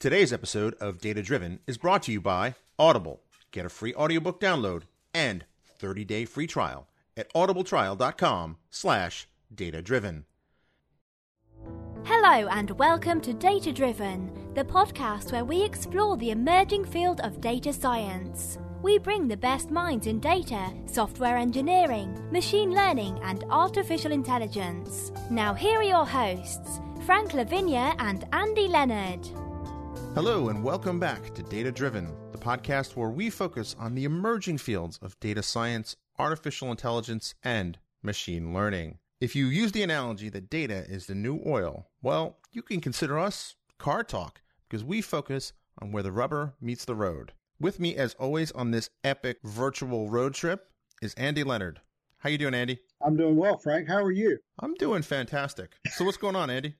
Today's episode of Data Driven is brought to you by Audible. Get a free audiobook download and 30-day free trial at audibletrial.com slash data-driven. Hello and welcome to Data Driven, the podcast where we explore the emerging field of data science. We bring the best minds in data, software engineering, machine learning, and artificial intelligence. Now, here are your hosts, Frank La Vigne and Andy Leonard. Hello and welcome back to Data Driven, the podcast where we focus on the emerging fields of data science, artificial intelligence, and machine learning. If you use the analogy that data is the new oil, well, you can consider us car talk because we focus on where the rubber meets the road. With me, as always, on this epic virtual road trip is Andy Leonard. How you doing, Andy? I'm doing well, Frank. How are you? I'm doing fantastic. So what's going on, Andy?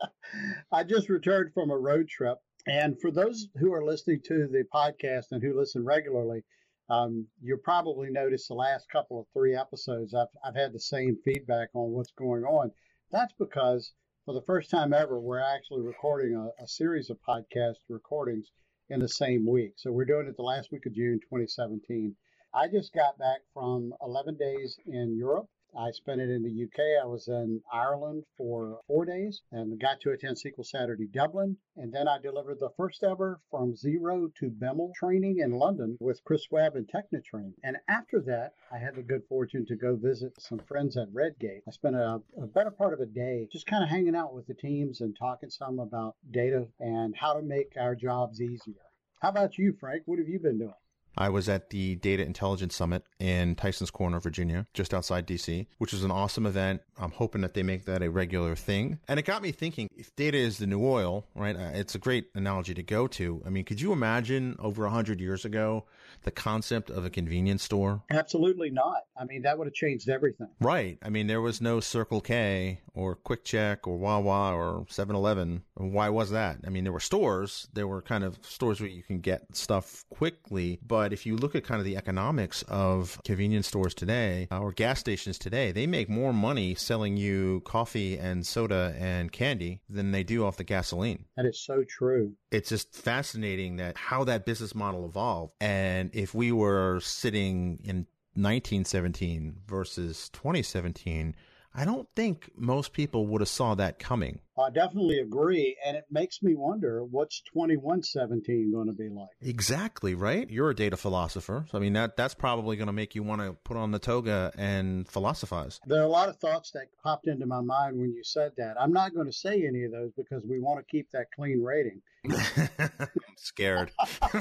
I just returned from a road trip. And for those who are listening to the podcast and who listen regularly, um, you probably notice the last couple of three episodes, I've, I've had the same feedback on what's going on. That's because for the first time ever, we're actually recording a, a series of podcast recordings in the same week. So we're doing it the last week of June 2017. I just got back from 11 days in Europe. I spent it in the UK. I was in Ireland for four days and got to attend SQL Saturday Dublin. And then I delivered the first ever from zero to BIML training in London with Chris Webb and Technitrain. And after that, I had the good fortune to go visit some friends at Redgate. I spent a, a better part of a day just kind of hanging out with the teams and talking some about data and how to make our jobs easier. How about you, Frank? What have you been doing? I was at the Data Intelligence Summit in Tysons Corner, Virginia, just outside DC, which was an awesome event. I'm hoping that they make that a regular thing. And it got me thinking if data is the new oil, right? Uh, it's a great analogy to go to. I mean, could you imagine over 100 years ago the concept of a convenience store? Absolutely not. I mean, that would have changed everything. Right. I mean, there was no Circle K or QuickChek or Wawa or 7 Eleven. Why was that? I mean, there were stores, there were kind of stores where you can get stuff quickly, but if you look at kind of the economics of convenience stores today uh, or gas stations today, they make more money selling you coffee and soda and candy than they do off the gasoline. That is so true. It's just fascinating that how that business model evolved. And if we were sitting in 1917 versus 2017, I don't think most people would have saw that coming. I definitely agree, and it makes me wonder what's 2117 going to be like. Exactly, right? You're a data philosopher. So I mean that that's probably going to make you want to put on the toga and philosophize. There are a lot of thoughts that popped into my mind when you said that. I'm not going to say any of those because we want to keep that clean rating. I'm scared.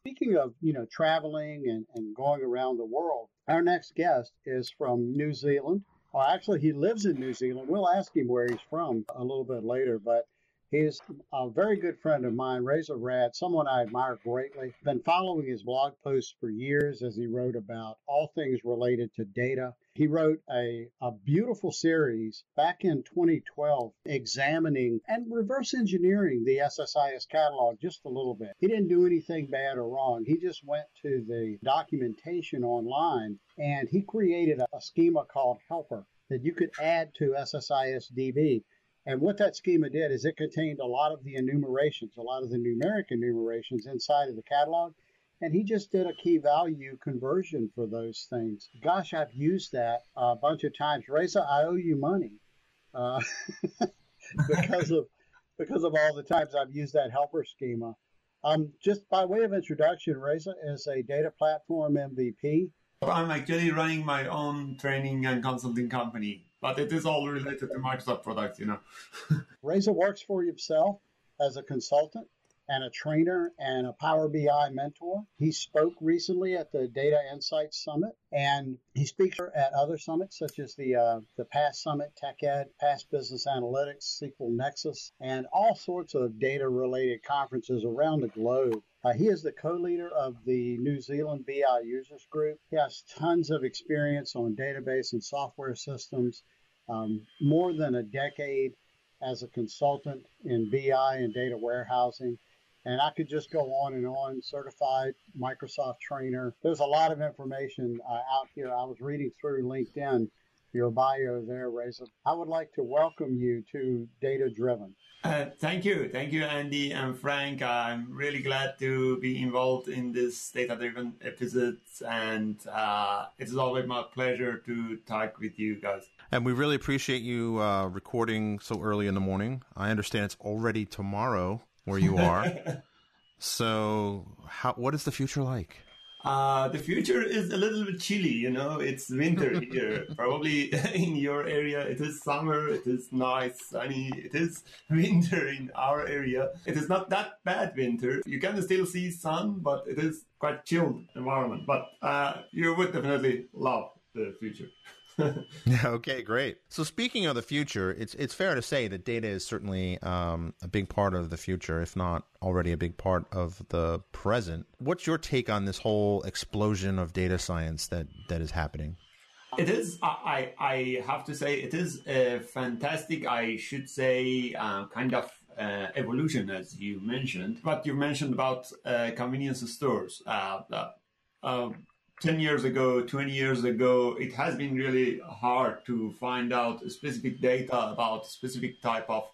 Speaking of, you know, traveling and, and going around the world, our next guest is from New Zealand. Well, actually, he lives in New Zealand. We'll ask him where he's from a little bit later, but he's a very good friend of mine, Reza Rad, someone I admire greatly. Been following his blog posts for years as he wrote about all things related to data. He wrote a, a beautiful series back in 2012 examining and reverse engineering the SSIS catalog just a little bit. He didn't do anything bad or wrong. He just went to the documentation online and he created a, a schema called Helper that you could add to SSIS DB. And what that schema did is it contained a lot of the enumerations, a lot of the numeric enumerations inside of the catalog. And he just did a key value conversion for those things. Gosh, I've used that a bunch of times. Reza, I owe you money uh, because of because of all the times I've used that helper schema. Um, just by way of introduction, Reza is a data platform MVP I'm actually running my own training and consulting company, but it is all related to Microsoft products, you know. Reza works for himself as a consultant and a trainer and a Power BI mentor. He spoke recently at the Data Insights Summit, and he speaks at other summits such as the uh, the PASS Summit, TechEd, PASS Business Analytics, SQL Nexus, and all sorts of data related conferences around the globe. Uh, he is the co-leader of the New Zealand BI Users Group. He has tons of experience on database and software systems, um, more than a decade as a consultant in BI and data warehousing. And I could just go on and on. Certified Microsoft trainer. There's a lot of information uh, out here. I was reading through LinkedIn, your bio there, Reza. I would like to welcome you to Data Driven. Uh, thank you. Thank you, Andy and Frank. I'm really glad to be involved in this data driven episode. And uh, it's always my pleasure to talk with you guys. And we really appreciate you uh, recording so early in the morning. I understand it's already tomorrow where you are. so, how, what is the future like? Uh, the future is a little bit chilly, you know, it's winter here. Probably in your area it is summer, it is nice, sunny, it is winter in our area. It is not that bad winter. You can still see sun, but it is quite chilled environment. But uh, you would definitely love the future. okay, great. So speaking of the future, it's it's fair to say that data is certainly um, a big part of the future, if not already a big part of the present. What's your take on this whole explosion of data science that that is happening? It is. I I have to say it is a fantastic. I should say uh, kind of uh, evolution, as you mentioned. But you mentioned about uh, convenience stores. Uh, uh 10 years ago, 20 years ago, it has been really hard to find out specific data about specific type of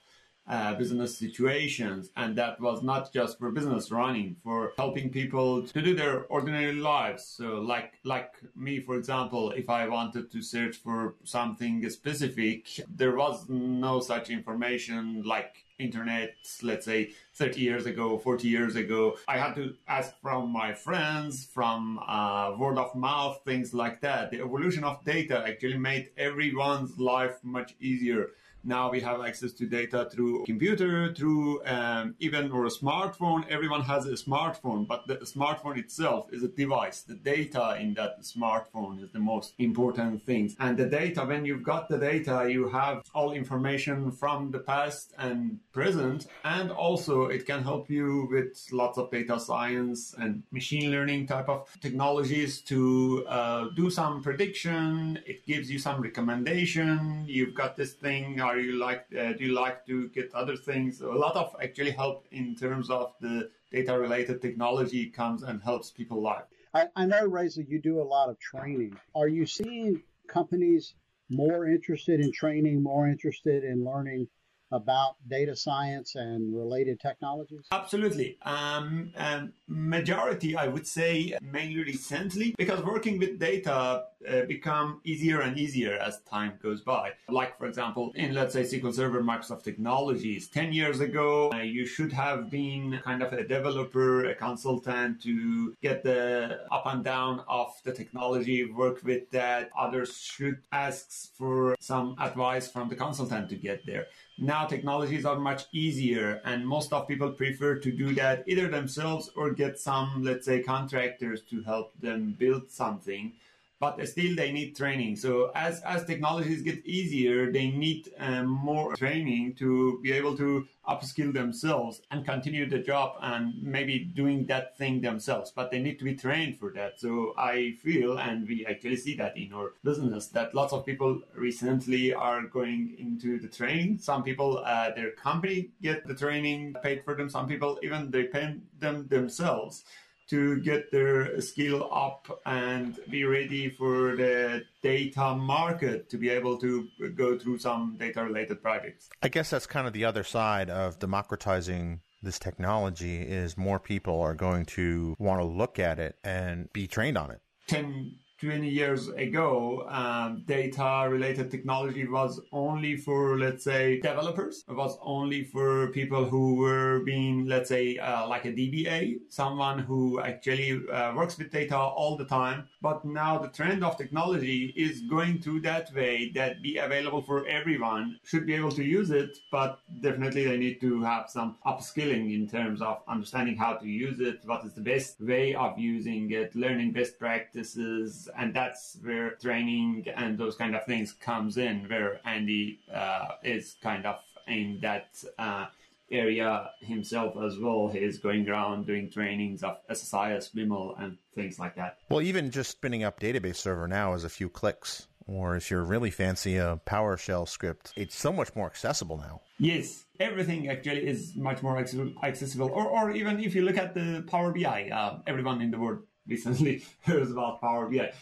uh, business situations. And that was not just for business running, for helping people to do their ordinary lives. So like, like me, for example, if I wanted to search for something specific, there was no such information like internet, let's say 30 years ago, 40 years ago. I had to ask from my friends, from uh, word of mouth, things like that. The evolution of data actually made everyone's life much easier. Now we have access to data through computer, through um, even or a smartphone. Everyone has a smartphone, but the smartphone itself is a device. The data in that smartphone is the most important thing. And the data, when you've got the data, you have all information from the past and present. And also it can help you with lots of data science and machine learning type of technologies to uh, do some prediction. It gives you some recommendation. You've got this thing are you like uh, do you like to get other things? A lot of actually help in terms of the data related technology comes and helps people live. I, I know Reza you do a lot of training. Are you seeing companies more interested in training more interested in learning about data science and related technologies? Absolutely. Um, um, majority, I would say, mainly recently, because working with data uh, become easier and easier as time goes by. Like, for example, in let's say SQL Server Microsoft Technologies, 10 years ago, uh, you should have been kind of a developer, a consultant to get the up and down of the technology, work with that. Others should ask for some advice from the consultant to get there now technologies are much easier and most of people prefer to do that either themselves or get some let's say contractors to help them build something but still they need training. So as, as technologies get easier, they need um, more training to be able to upskill themselves and continue the job and maybe doing that thing themselves. But they need to be trained for that. So I feel, and we actually see that in our business, that lots of people recently are going into the training. Some people, uh, their company get the training paid for them. Some people even they pay them themselves to get their skill up and be ready for the data market to be able to go through some data related projects. I guess that's kind of the other side of democratizing this technology is more people are going to want to look at it and be trained on it. 10 20 years ago, um, data related technology was only for, let's say, developers. It was only for people who were being, let's say, uh, like a DBA, someone who actually uh, works with data all the time. But now the trend of technology is going through that way that be available for everyone should be able to use it, but definitely they need to have some upskilling in terms of understanding how to use it, what is the best way of using it, learning best practices, and that's where training and those kind of things comes in where andy uh, is kind of in that uh, area himself as well he is going around doing trainings of ssis BIML and things like that well even just spinning up database server now is a few clicks or if you're really fancy a PowerShell script, it's so much more accessible now. Yes, everything actually is much more accessible. Or, or even if you look at the Power BI, uh, everyone in the world recently hears about Power BI.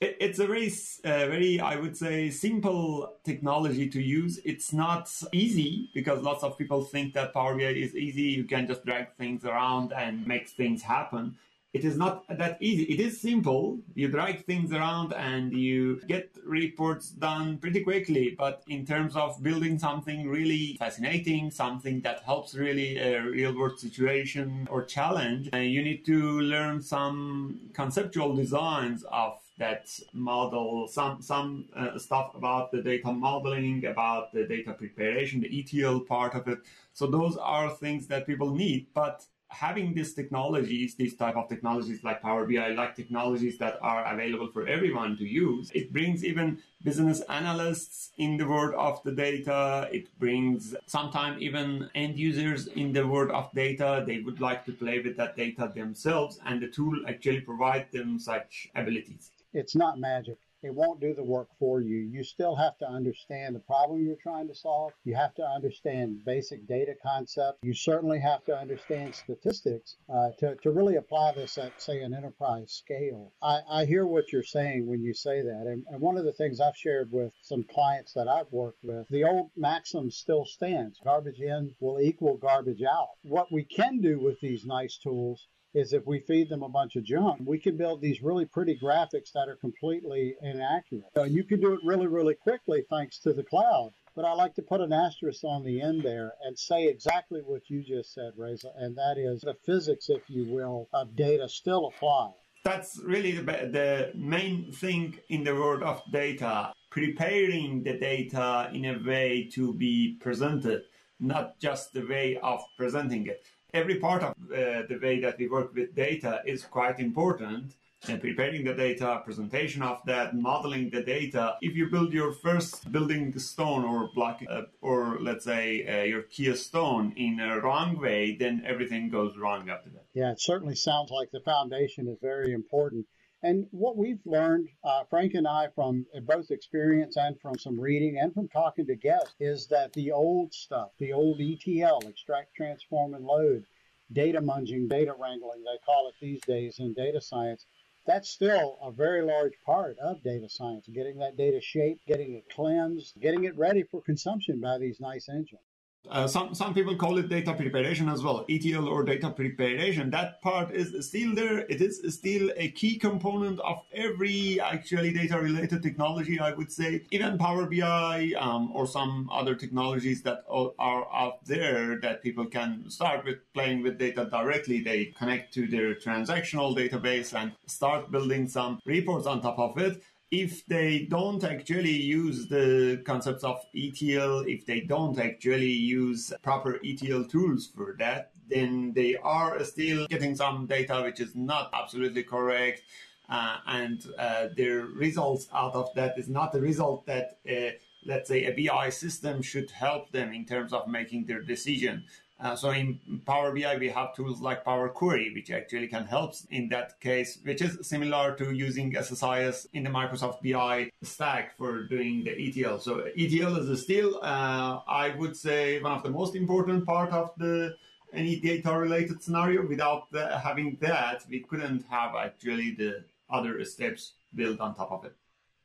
It, it's a very, uh, very, I would say, simple technology to use. It's not easy because lots of people think that Power BI is easy. You can just drag things around and make things happen it is not that easy. It is simple. You drag things around and you get reports done pretty quickly. But in terms of building something really fascinating, something that helps really a real world situation or challenge, uh, you need to learn some conceptual designs of that model, some some uh, stuff about the data modeling, about the data preparation, the ETL part of it. So those are things that people need, but having these technologies, these type of technologies like Power BI, like technologies that are available for everyone to use, it brings even business analysts in the world of the data. It brings sometimes even end users in the world of data. They would like to play with that data themselves, and the tool actually provides them such abilities. It's not magic it won't do the work for you. You still have to understand the problem you're trying to solve. You have to understand basic data concepts. You certainly have to understand statistics uh, to, to really apply this at, say, an enterprise scale. I, I hear what you're saying when you say that. And, and one of the things I've shared with some clients that I've worked with, the old maxim still stands garbage in will equal garbage out. What we can do with these nice tools is if we feed them a bunch of junk, we can build these really pretty graphics that are completely inaccurate. So you can do it really, really quickly thanks to the cloud. But I like to put an asterisk on the end there and say exactly what you just said, Reza, and that is the physics, if you will, of data still apply. That's really the, the main thing in the world of data, preparing the data in a way to be presented, not just the way of presenting it every part of uh, the way that we work with data is quite important and preparing the data, presentation of that, modeling the data. If you build your first building stone or block, uh, or let's say uh, your key stone in a wrong way, then everything goes wrong after that. Yeah, it certainly sounds like the foundation is very important. And what we've learned, uh, Frank and I, from both experience and from some reading and from talking to guests, is that the old stuff, the old ETL, extract, transform, and load, data munging, data wrangling, they call it these days in data science, that's still a very large part of data science, getting that data shaped, getting it cleansed, getting it ready for consumption by these nice engines. Uh, some some people call it data preparation as well, ETL or data preparation. That part is still there. It is still a key component of every actually data related technology. I would say even Power BI um, or some other technologies that are out there that people can start with playing with data directly. They connect to their transactional database and start building some reports on top of it if they don't actually use the concepts of ETL, if they don't actually use proper ETL tools for that, then they are still getting some data which is not absolutely correct. Uh, and uh, their results out of that is not the result that, uh, let's say, a BI system should help them in terms of making their decision. Uh, so in Power BI, we have tools like Power Query, which actually can help in that case, which is similar to using SSIS in the Microsoft BI stack for doing the ETL. So ETL is still, uh, I would say, one of the most important part of the any data related scenario. Without the, having that, we couldn't have actually the other steps built on top of it.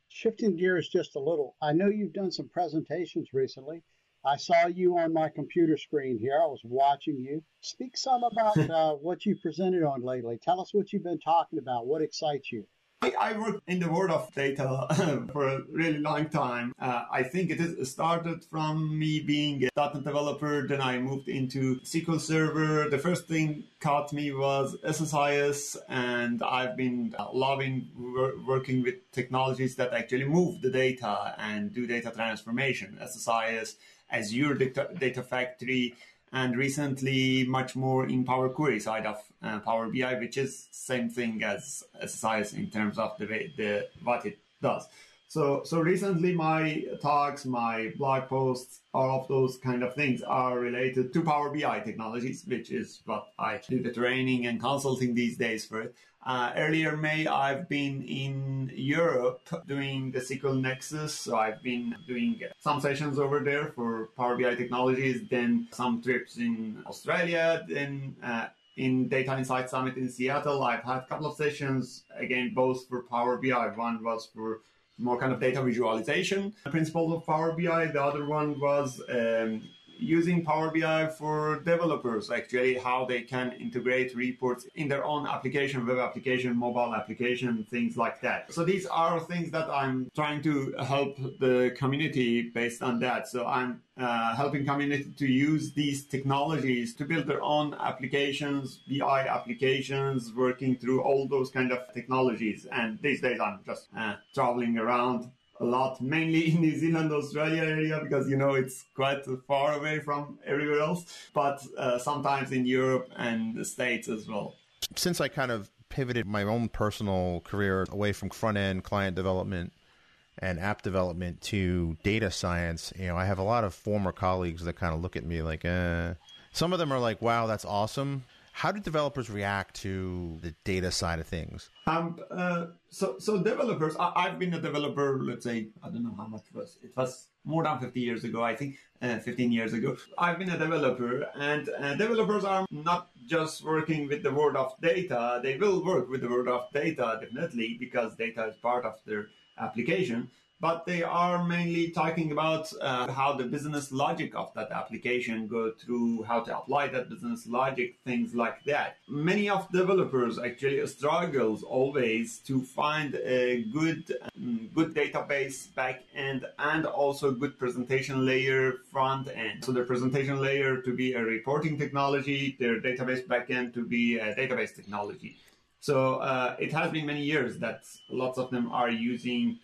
Shifting gears just a little, I know you've done some presentations recently I saw you on my computer screen here. I was watching you. Speak some about uh, what you presented on lately. Tell us what you've been talking about. What excites you? I worked in the world of data for a really long time. Uh, I think it started from me being a .NET developer. Then I moved into SQL Server. The first thing caught me was SSIS, and I've been loving wor- working with technologies that actually move the data and do data transformation. SSIS Azure Data, Data Factory, and recently much more in Power Query side of uh, Power BI, which is same thing as SSIS in terms of the the what it does. So so recently my talks, my blog posts, all of those kind of things are related to Power BI technologies, which is what I do the training and consulting these days for it. Uh, earlier May, I've been in Europe doing the SQL Nexus. So I've been doing some sessions over there for Power BI technologies, then some trips in Australia, then uh, in Data Insight Summit in Seattle. I've had a couple of sessions, again, both for Power BI. One was for more kind of data visualization principles of Power BI. The other one was um, using Power BI for developers, actually, how they can integrate reports in their own application, web application, mobile application, things like that. So these are things that I'm trying to help the community based on that. So I'm uh, helping community to use these technologies to build their own applications, BI applications, working through all those kind of technologies. And these days I'm just uh, traveling around a lot, mainly in New Zealand, Australia area, because you know it's quite far away from everywhere else, but uh, sometimes in Europe and the States as well. Since I kind of pivoted my own personal career away from front end client development and app development to data science, you know, I have a lot of former colleagues that kind of look at me like, eh. Some of them are like, wow, that's awesome. How do developers react to the data side of things? Um, uh, so, so developers, I, have been a developer, let's say, I don't know how much it was. It was more than 50 years ago, I think, uh, 15 years ago. I've been a developer, and uh, developers are not just working with the world of data. They will work with the world of data, definitely, because data is part of their application but they are mainly talking about uh, how the business logic of that application go through, how to apply that business logic, things like that. Many of developers actually struggles always to find a good, um, good database back end and also good presentation layer front end. So the presentation layer to be a reporting technology, their database backend to be a database technology. So uh, it has been many years that lots of them are using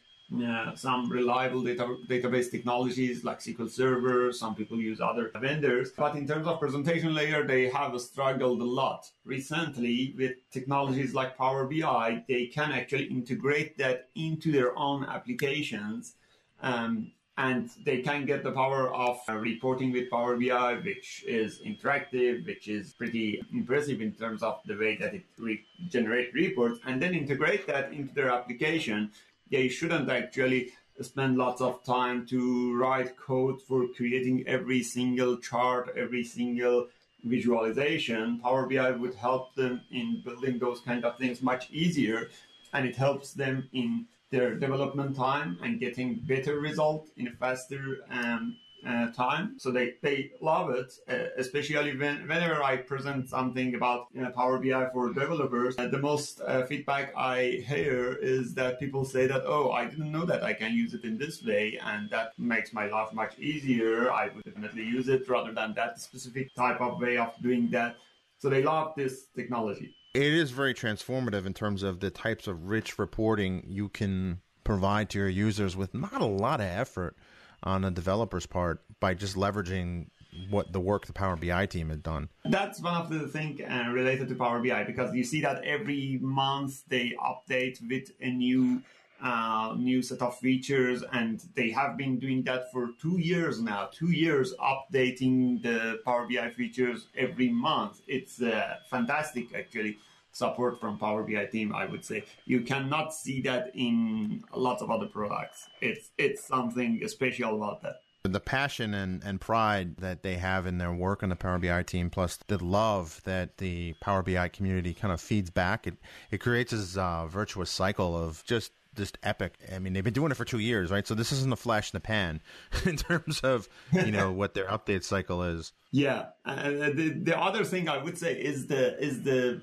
some reliable data, database technologies like SQL Server. Some people use other vendors. But in terms of presentation layer, they have struggled a lot. Recently, with technologies like Power BI, they can actually integrate that into their own applications. Um, and they can get the power of reporting with Power BI, which is interactive, which is pretty impressive in terms of the way that it re- generate reports, and then integrate that into their application they shouldn't actually spend lots of time to write code for creating every single chart, every single visualization. Power BI would help them in building those kind of things much easier, and it helps them in their development time and getting better result in a faster um, uh, time. So they, they love it, uh, especially when, whenever I present something about you know, Power BI for developers. Uh, the most uh, feedback I hear is that people say that, oh, I didn't know that I can use it in this way, and that makes my life much easier. I would definitely use it rather than that specific type of way of doing that. So they love this technology. It is very transformative in terms of the types of rich reporting you can provide to your users with not a lot of effort on a developer's part by just leveraging what the work the Power BI team had done. That's one of the things uh, related to Power BI because you see that every month they update with a new uh, new set of features, and they have been doing that for two years now. Two years updating the Power BI features every month. It's uh, fantastic, actually support from Power BI team, I would say. You cannot see that in lots of other products. It's it's something special about that. The passion and, and pride that they have in their work on the Power BI team, plus the love that the Power BI community kind of feeds back, it, it creates this uh, virtuous cycle of just just epic. I mean, they've been doing it for two years, right? So this isn't a flash in the pan in terms of you know what their update cycle is. Yeah, uh, the the other thing I would say is the is the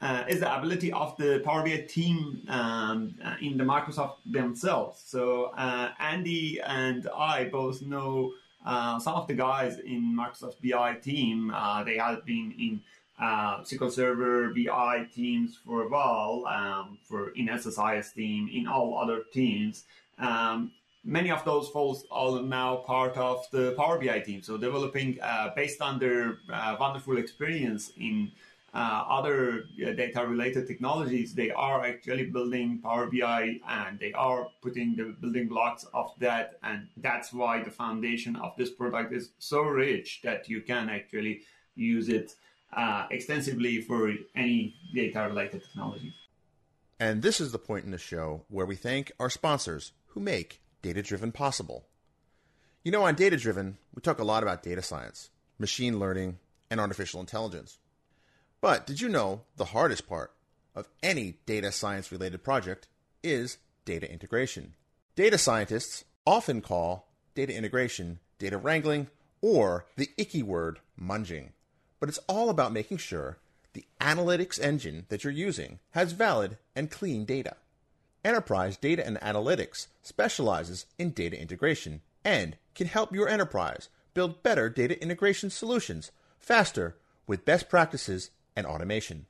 uh, is the ability of the Power BI team um, uh, in the Microsoft themselves. So uh, Andy and I both know uh, some of the guys in Microsoft BI team. Uh, they have been in uh, SQL Server BI teams for a while, um, for in SSIS team, in all other teams. Um, many of those folks are now part of the Power BI team. So developing based on their wonderful experience in other uh, data related technologies, they are actually building Power BI and they are putting the building blocks of that. And that's why the foundation of this product is so rich that you can actually use it uh, extensively for any data related technology. And this is the point in the show where we thank our sponsors who make Data Driven possible. You know, on Data Driven, we talk a lot about data science, machine learning, and artificial intelligence. But did you know the hardest part of any data science related project is data integration? Data scientists often call data integration data wrangling or the icky word munging. But it's all about making sure the analytics engine that you're using has valid and clean data. Enterprise Data and Analytics specializes in data integration and can help your enterprise build better data integration solutions faster with best practices and automation.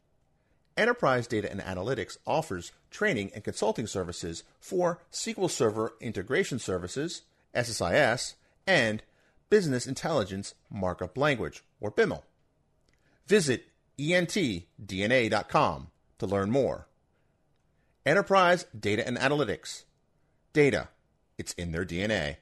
Enterprise Data and Analytics offers training and consulting services for SQL Server Integration Services, SSIS, and Business Intelligence Markup Language, or BIML. Visit entdna.com to learn more. Enterprise Data and Analytics. Data, it's in their DNA.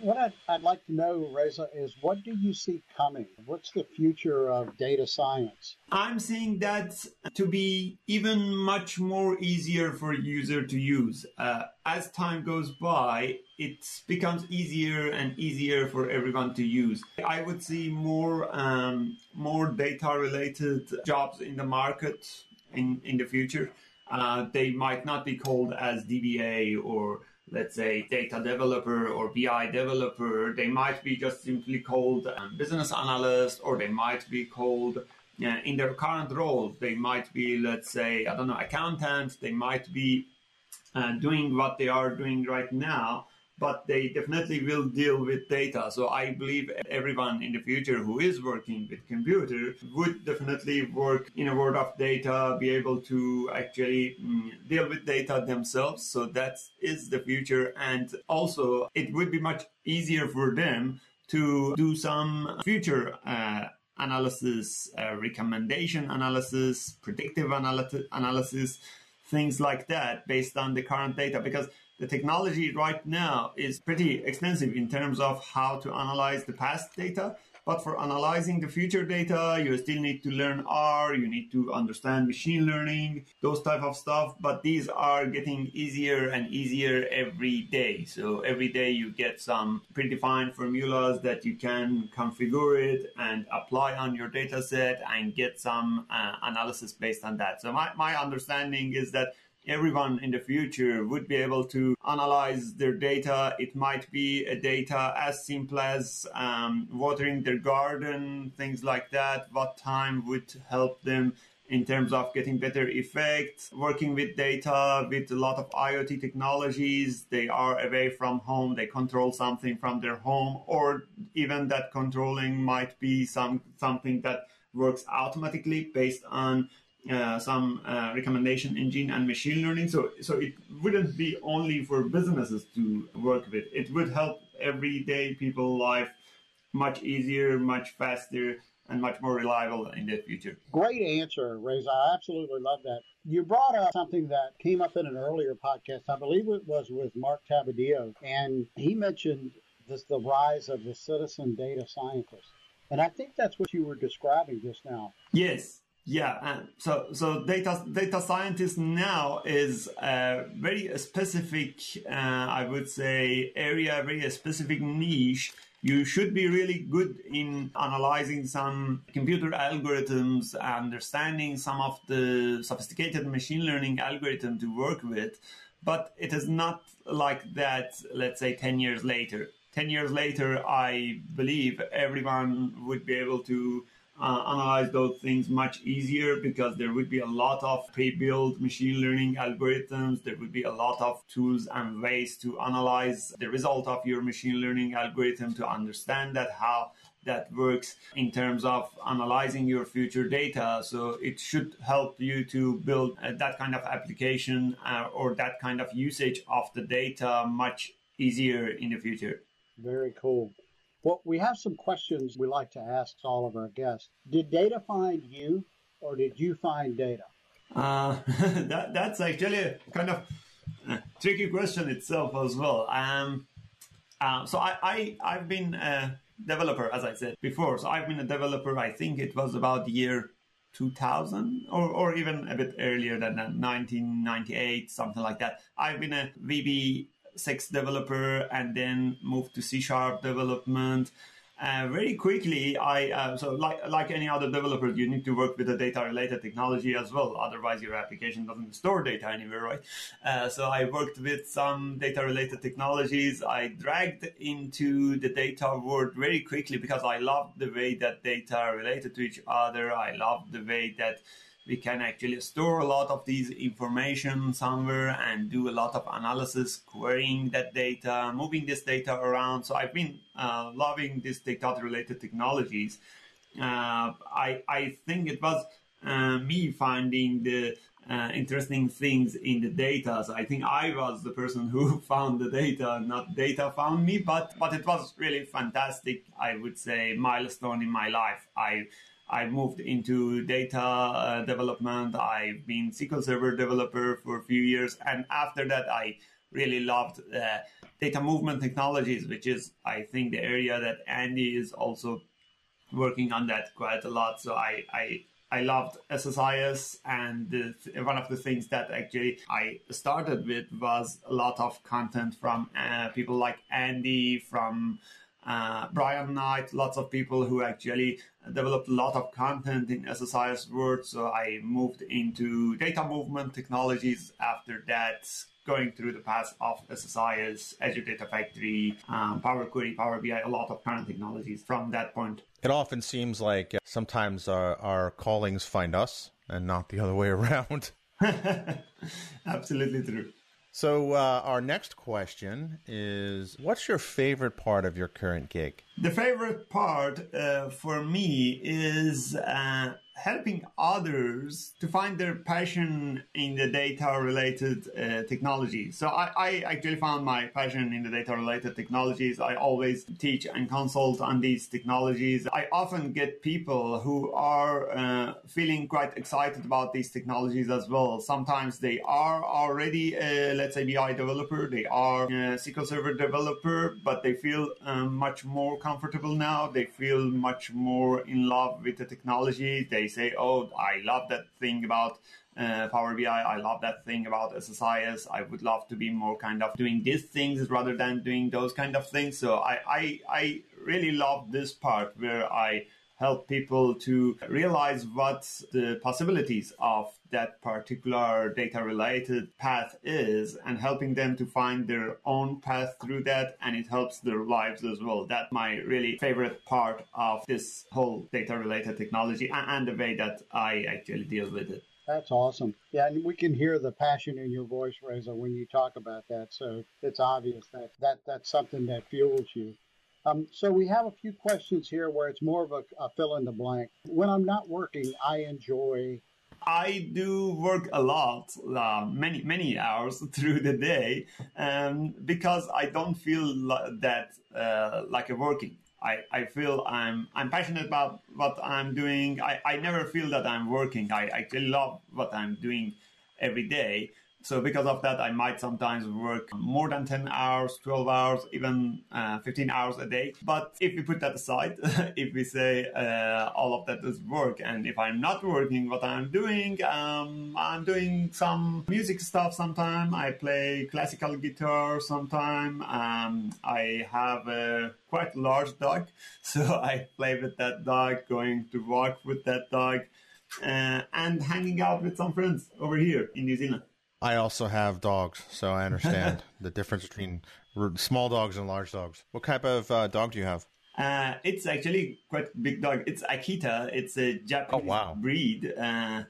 What I'd, I'd like to know, Reza, is what do you see coming? What's the future of data science? I'm seeing that to be even much more easier for user to use. Uh, as time goes by, it becomes easier and easier for everyone to use. I would see more um, more data related jobs in the market in, in the future. Uh, they might not be called as DBA or let's say data developer or BI developer, they might be just simply called um, business analyst or they might be called uh, in their current role, they might be, let's say, I don't know, accountant, they might be uh, doing what they are doing right now but they definitely will deal with data. So I believe everyone in the future who is working with computer would definitely work in a world of data, be able to actually mm, deal with data themselves. So that is the future. And also it would be much easier for them to do some future uh, analysis, uh, recommendation analysis, predictive analysis, things like that based on the current data because the technology right now is pretty extensive in terms of how to analyze the past data. But for analyzing the future data, you still need to learn R, you need to understand machine learning, those type of stuff. But these are getting easier and easier every day. So every day you get some predefined formulas that you can configure it and apply on your data set and get some uh, analysis based on that. So my, my understanding is that everyone in the future would be able to analyze their data. It might be a data as simple as um, watering their garden, things like that. What time would help them in terms of getting better effects, working with data, with a lot of IoT technologies. They are away from home, they control something from their home, or even that controlling might be some something that works automatically based on uh, some uh, recommendation engine and machine learning. So, so it wouldn't be only for businesses to work with. It would help everyday people life much easier, much faster, and much more reliable in the future. Great answer, Reza. I absolutely love that. You brought up something that came up in an earlier podcast. I believe it was with Mark Tabadillo, and he mentioned this the rise of the citizen data scientist. And I think that's what you were describing just now. Yes, yeah, so so data data scientist now is a very specific, uh, I would say, area, very specific niche. You should be really good in analyzing some computer algorithms, understanding some of the sophisticated machine learning algorithm to work with. But it is not like that. Let's say ten years later. Ten years later, I believe everyone would be able to uh, analyze those things much easier because there would be a lot of pre-built machine learning algorithms. There would be a lot of tools and ways to analyze the result of your machine learning algorithm to understand that how that works in terms of analyzing your future data. So it should help you to build uh, that kind of application uh, or that kind of usage of the data much easier in the future. Very cool. Well, we have some questions we like to ask all of our guests. Did data find you, or did you find data? Uh, that, that's actually a kind of tricky question itself as well. Um, uh, so I, I I've been a developer, as I said before. So I've been a developer. I think it was about the year 2000 or, or even a bit earlier than that, 1998, something like that. I've been a VB six developer and then moved to C sharp development. uh, very quickly, I uh, so like like any other developer, you need to work with the data-related technology as well. Otherwise, your application doesn't store data anywhere, right? Uh, so I worked with some data-related technologies. I dragged into the data world very quickly because I loved the way that data related to each other. I loved the way that we can actually store a lot of these information somewhere and do a lot of analysis, querying that data, moving this data around. So I've been uh, loving these data related technologies. Uh, I, I think it was uh, me finding the uh, interesting things in the data. So I think I was the person who found the data, not data found me. But but it was really fantastic. I would say milestone in my life. I I moved into data uh, development. I've been SQL Server developer for a few years, and after that, I really loved uh, data movement technologies, which is, I think, the area that Andy is also working on that quite a lot. So I, I I loved SSIS, and the, one of the things that actually I started with was a lot of content from uh, people like Andy, from uh, Brian Knight, lots of people who actually developed a lot of content in SSIS world. So I moved into data movement technologies after that, going through the path of SSIS, Azure Data Factory, um, Power Query, Power BI, a lot of current technologies from that point. It often seems like uh, sometimes our, our callings find us and not the other way around. Absolutely true. So, uh, our next question is What's your favorite part of your current gig? The favorite part uh, for me is uh, helping others to find their passion in the data related uh, technology. So I, I, actually found my passion in the data related technologies. I always teach and consult on these technologies. I often get people who are uh, feeling quite excited about these technologies as well. Sometimes they are already, a, let's say, BI developer, they are a SQL Server developer, but they feel um, much more comfortable now. They feel much more in love with the technology. They say, "Oh, I love that thing about uh, Power BI. I love that thing about SSIS. I would love to be more kind of doing these things rather than doing those kind of things." So I I, I really love this part where I help people to realize what the possibilities of that particular data related path is and helping them to find their own path through that and it helps their lives as well that's my really favorite part of this whole data related technology and the way that i actually deal with it that's awesome. Yeah, and we can hear the passion in your voice, Reza, when you talk about that. So it's obvious that, that that's something that fuels you. Um, so we have a few questions here where it's more of a, a fill in the blank. When I'm not working, I enjoy I do work a lot, uh, many many hours through the day, um, because I don't feel that uh, like a working. I, I feel I'm I'm passionate about what I'm doing. I, I never feel that I'm working. I actually love what I'm doing every day. So because of that, I might sometimes work more than 10 hours, 12 hours, even uh, 15 hours a day. But if we put that aside, if we say uh, all of that is work, and if I'm not working, what I'm doing, um, I'm doing some music stuff sometime. I play classical guitar sometime. Um, I have a quite large dog, so I play with that dog, going to walk with that dog, uh, and hanging out with some friends over here in New Zealand. I also have dogs, so I understand the difference between small dogs and large dogs. What type of uh, dog do you have? Uh, it's actually quite big dog. It's Akita. It's a Japanese oh, wow. breed. Uh,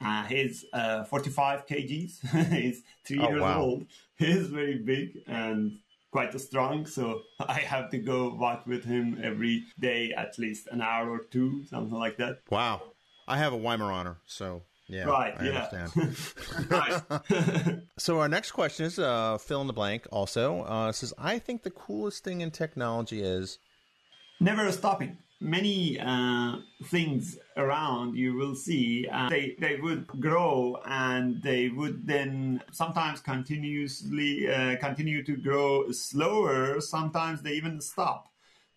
uh he's uh, 45 kgs. he's three oh, years wow. old. He's very big and quite strong. So I have to go walk with him every day, at least an hour or two, something like that. Wow. I have a Weimaraner, so yeah, right. I yeah. understand. so our next question is uh, fill in the blank. Also uh, says, I think the coolest thing in technology is never stopping. Many uh, things around you will see uh, they they would grow and they would then sometimes continuously uh, continue to grow slower. Sometimes they even stop.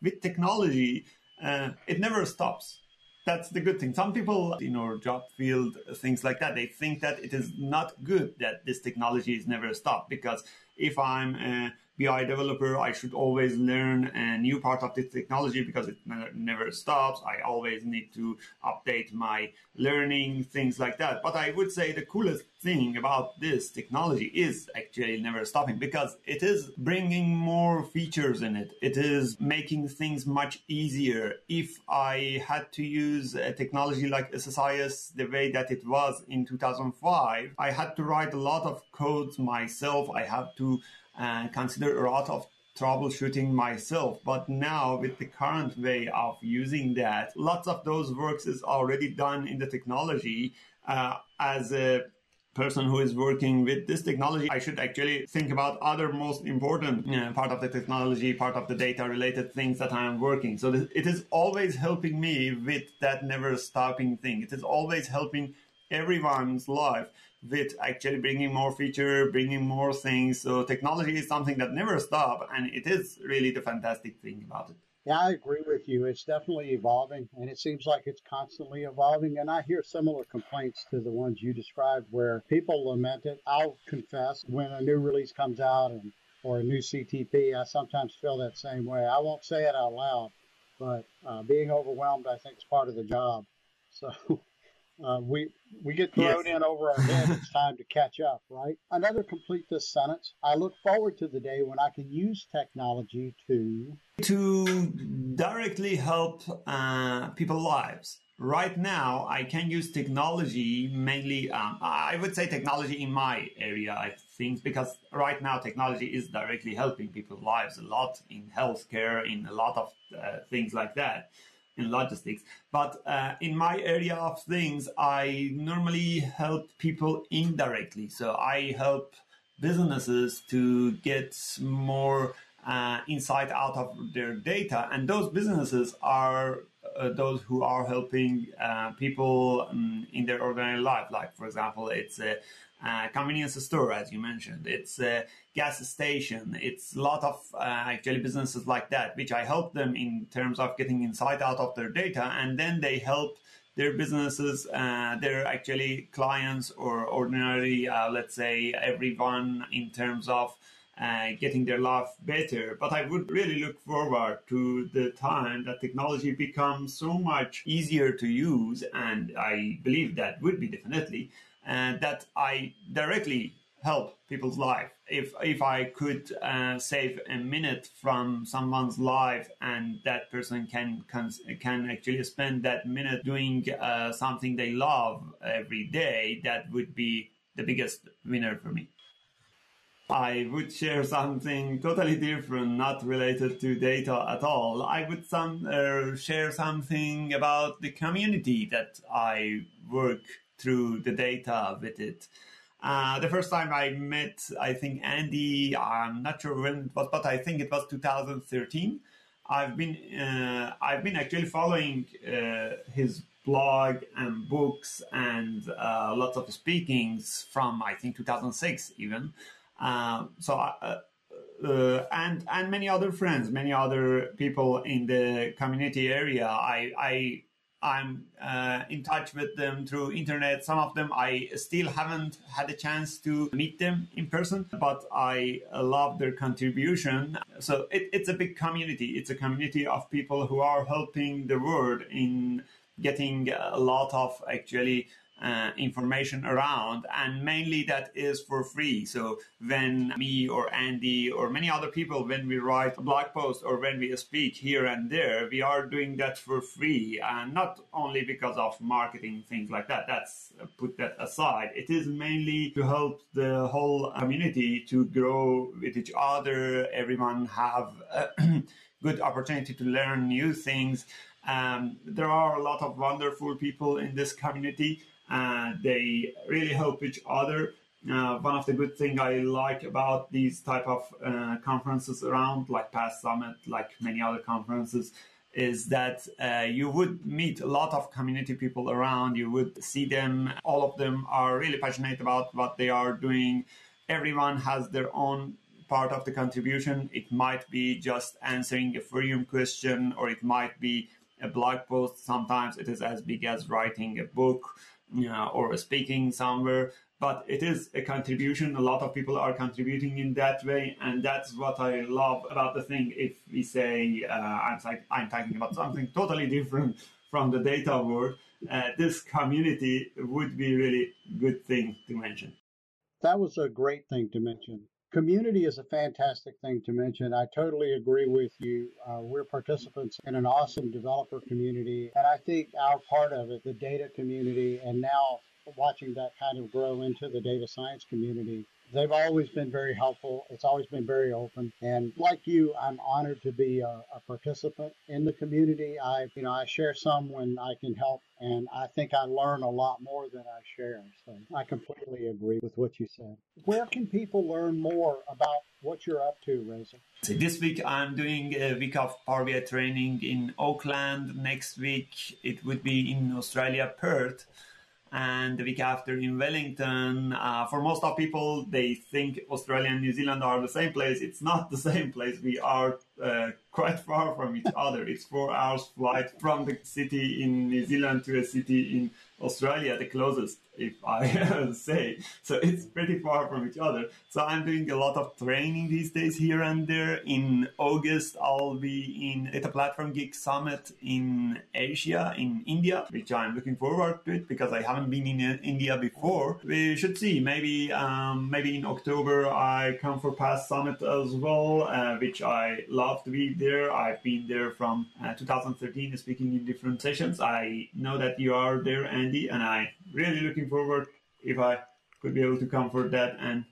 With technology, uh, it never stops that's the good thing. Some people in our job field, things like that, they think that it is not good that this technology is never stopped because if I'm uh, BI developer, I should always learn a new part of this technology because it never stops. I always need to update my learning, things like that. But I would say the coolest thing about this technology is actually never stopping because it is bringing more features in it. It is making things much easier. If I had to use a technology like SSIS the way that it was in 2005, I had to write a lot of codes myself. I had to uh, consider a lot of troubleshooting myself. But now with the current way of using that, lots of those works is already done in the technology. Uh, as a person who is working with this technology, I should actually think about other most important you know, part of the technology, part of the data related things that I am working. So it is always helping me with that never stopping thing. It is always helping everyone's life with actually bringing more feature, bringing more things. So technology is something that never stop, and it is really the fantastic thing about it. Yeah, I agree with you. It's definitely evolving, and it seems like it's constantly evolving. And I hear similar complaints to the ones you described, where people lament it. I'll confess, when a new release comes out and or a new CTP, I sometimes feel that same way. I won't say it out loud, but uh, being overwhelmed, I think, is part of the job. So uh, we we get thrown yes. in over our head. It's time to catch up, right? Another complete this sentence. I look forward to the day when I can use technology to to directly help uh, people's lives. Right now, I can use technology mainly. Um, I would say technology in my area, I think, because right now technology is directly helping people's lives a lot in healthcare, in a lot of uh, things like that in logistics. But uh, in my area of things, I normally help people indirectly. So I help businesses to get more uh, insight out of their data, and those businesses are uh, those who are helping uh, people um, in their ordinary life. Like, for example, it's a uh, convenience store, as you mentioned. It's a gas station. It's a lot of uh, actually businesses like that, which I help them in terms of getting insight out of their data, and then they help their businesses, uh, their actually clients or ordinary, uh, let's say, everyone in terms of uh, getting their life better. But I would really look forward to the time that technology becomes so much easier to use, and I believe that would be definitely and that I directly help people's life. If if I could uh, save a minute from someone's life and that person can can, can actually spend that minute doing uh, something they love every day, that would be the biggest winner for me. I would share something totally different, not related to data at all. I would some uh, share something about the community that I work through the data with it. Uh, the first time I met, I think Andy, I'm not sure when it was, but I think it was 2013. I've been uh, I've been actually following uh, his blog and books and uh, lots of speakings from I think 2006 even. Um, so uh, uh, and and many other friends, many other people in the community area. I I I'm uh, in touch with them through internet. Some of them I still haven't had a chance to meet them in person, but I love their contribution. So it, it's a big community. It's a community of people who are helping the world in getting a lot of actually uh, information around and mainly that is for free. So when me or andy or many other people when we write a blog post or when we speak here and there we are doing that for free and not only because of marketing things like that. That's put that aside. It is mainly to help the whole community to grow with each other. Everyone have a good opportunity to learn new things. Um, there are a lot of wonderful people in this community and they really help each other. Uh, one of the good thing I like about these type of uh, conferences around, like PASS Summit, like many other conferences, is that uh, you would meet a lot of community people around. You would see them. All of them are really passionate about what they are doing. Everyone has their own part of the contribution. It might be just answering a forum question, or it might be a blog post. Sometimes it is as big as writing a book know, or speaking somewhere but it is a contribution. A lot of people are contributing in that way, and that's what I love about the thing. If we say uh, I'm, I'm talking about something totally different from the data world, uh, this community would be really good thing to mention. That was a great thing to mention. Community is a fantastic thing to mention. I totally agree with you. Uh, we're participants in an awesome developer community, and I think our part of it, the data community, and now watching that kind of grow into the data science community. They've always been very helpful. It's always been very open. And like you, I'm honored to be a, a participant in the community. I, you know, I share some when I can help, and I think I learn a lot more than I share. So I completely agree with what you said. Where can people learn more about what you're up to, Reza? This week I'm doing a week of Power BI training in Auckland. Next week it would be in Australia, Perth and the week after in Wellington. Uh, for most of people, they think Australia and New Zealand are the same place. It's not the same place. We are uh, quite far from each other. It's four hours flight from the city in New Zealand to a city in Australia, the closest, if I say. So it's pretty far from each other. So I'm doing a lot of training these days here and there. In August, I'll be in Data Platform Geek Summit in Asia, in India, which I'm looking forward to it because I haven't been in uh, India before. We should see. Maybe, um, maybe in October I come for PASS Summit as well, uh, which I love to be there. I've been there from uh, 2013, speaking in different sessions. I know that you are there Andy, and I'm really looking forward if I could be able to come for that and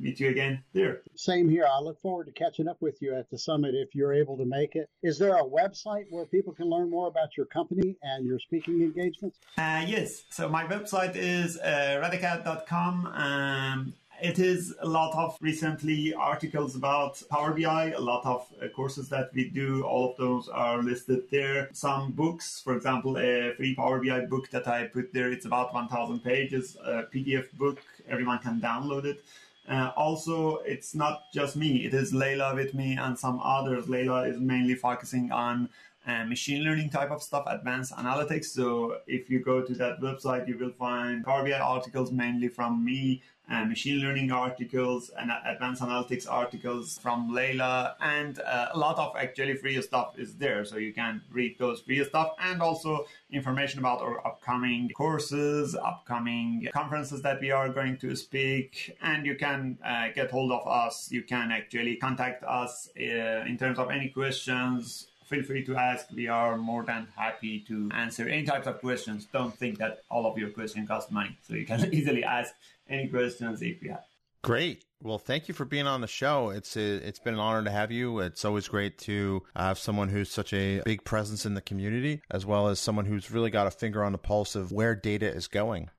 meet you again there. Same here. I look forward to catching up with you at the summit if you're able to make it. Is there a website where people can learn more about your company and your speaking engagements? Uh, yes. So my website is uh, radacad.com. Um, it is a lot of recently articles about Power BI, a lot of uh, courses that we do. All of those are listed there. Some books, for example, a free Power BI book that I put there. It's about 1,000 pages, a PDF book. Everyone can download it. Uh, also, it's not just me. It is Leila with me and some others. Leila is mainly focusing on uh, machine learning type of stuff, advanced analytics. So if you go to that website, you will find Power BI articles mainly from me, uh, machine learning articles and advanced analytics articles from Leila, and uh, a lot of actually free stuff is there. So you can read those free stuff and also information about our upcoming courses, upcoming conferences that we are going to speak, and you can uh, get hold of us. You can actually contact us uh, in terms of any questions feel free to ask. We are more than happy to answer any types of questions. Don't think that all of your questions cost money. So you can easily ask any questions if you have. Great. Well, thank you for being on the show. It's a, it's been an honor to have you. It's always great to have someone who's such a big presence in the community, as well as someone who's really got a finger on the pulse of where data is going.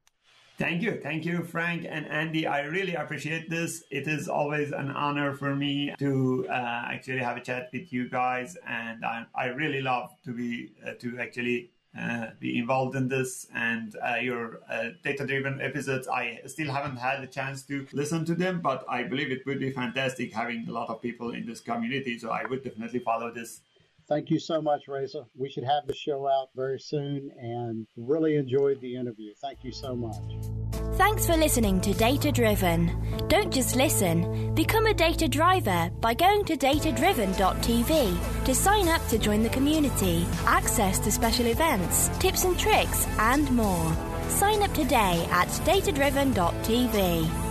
Thank you. Thank you, Frank and Andy. I really appreciate this. It is always an honor for me to uh, actually have a chat with you guys. And I, I really love to be, uh, to actually uh, be involved in this and uh, your uh, data driven episodes. I still haven't had a chance to listen to them, but I believe it would be fantastic having a lot of people in this community. So I would definitely follow this. Thank you so much, Reza. We should have the show out very soon and really enjoyed the interview. Thank you so much. Thanks for listening to Data Driven. Don't just listen, become a data driver by going to datadriven.tv to sign up to join the community, access to special events, tips and tricks, and more. Sign up today at datadriven.tv.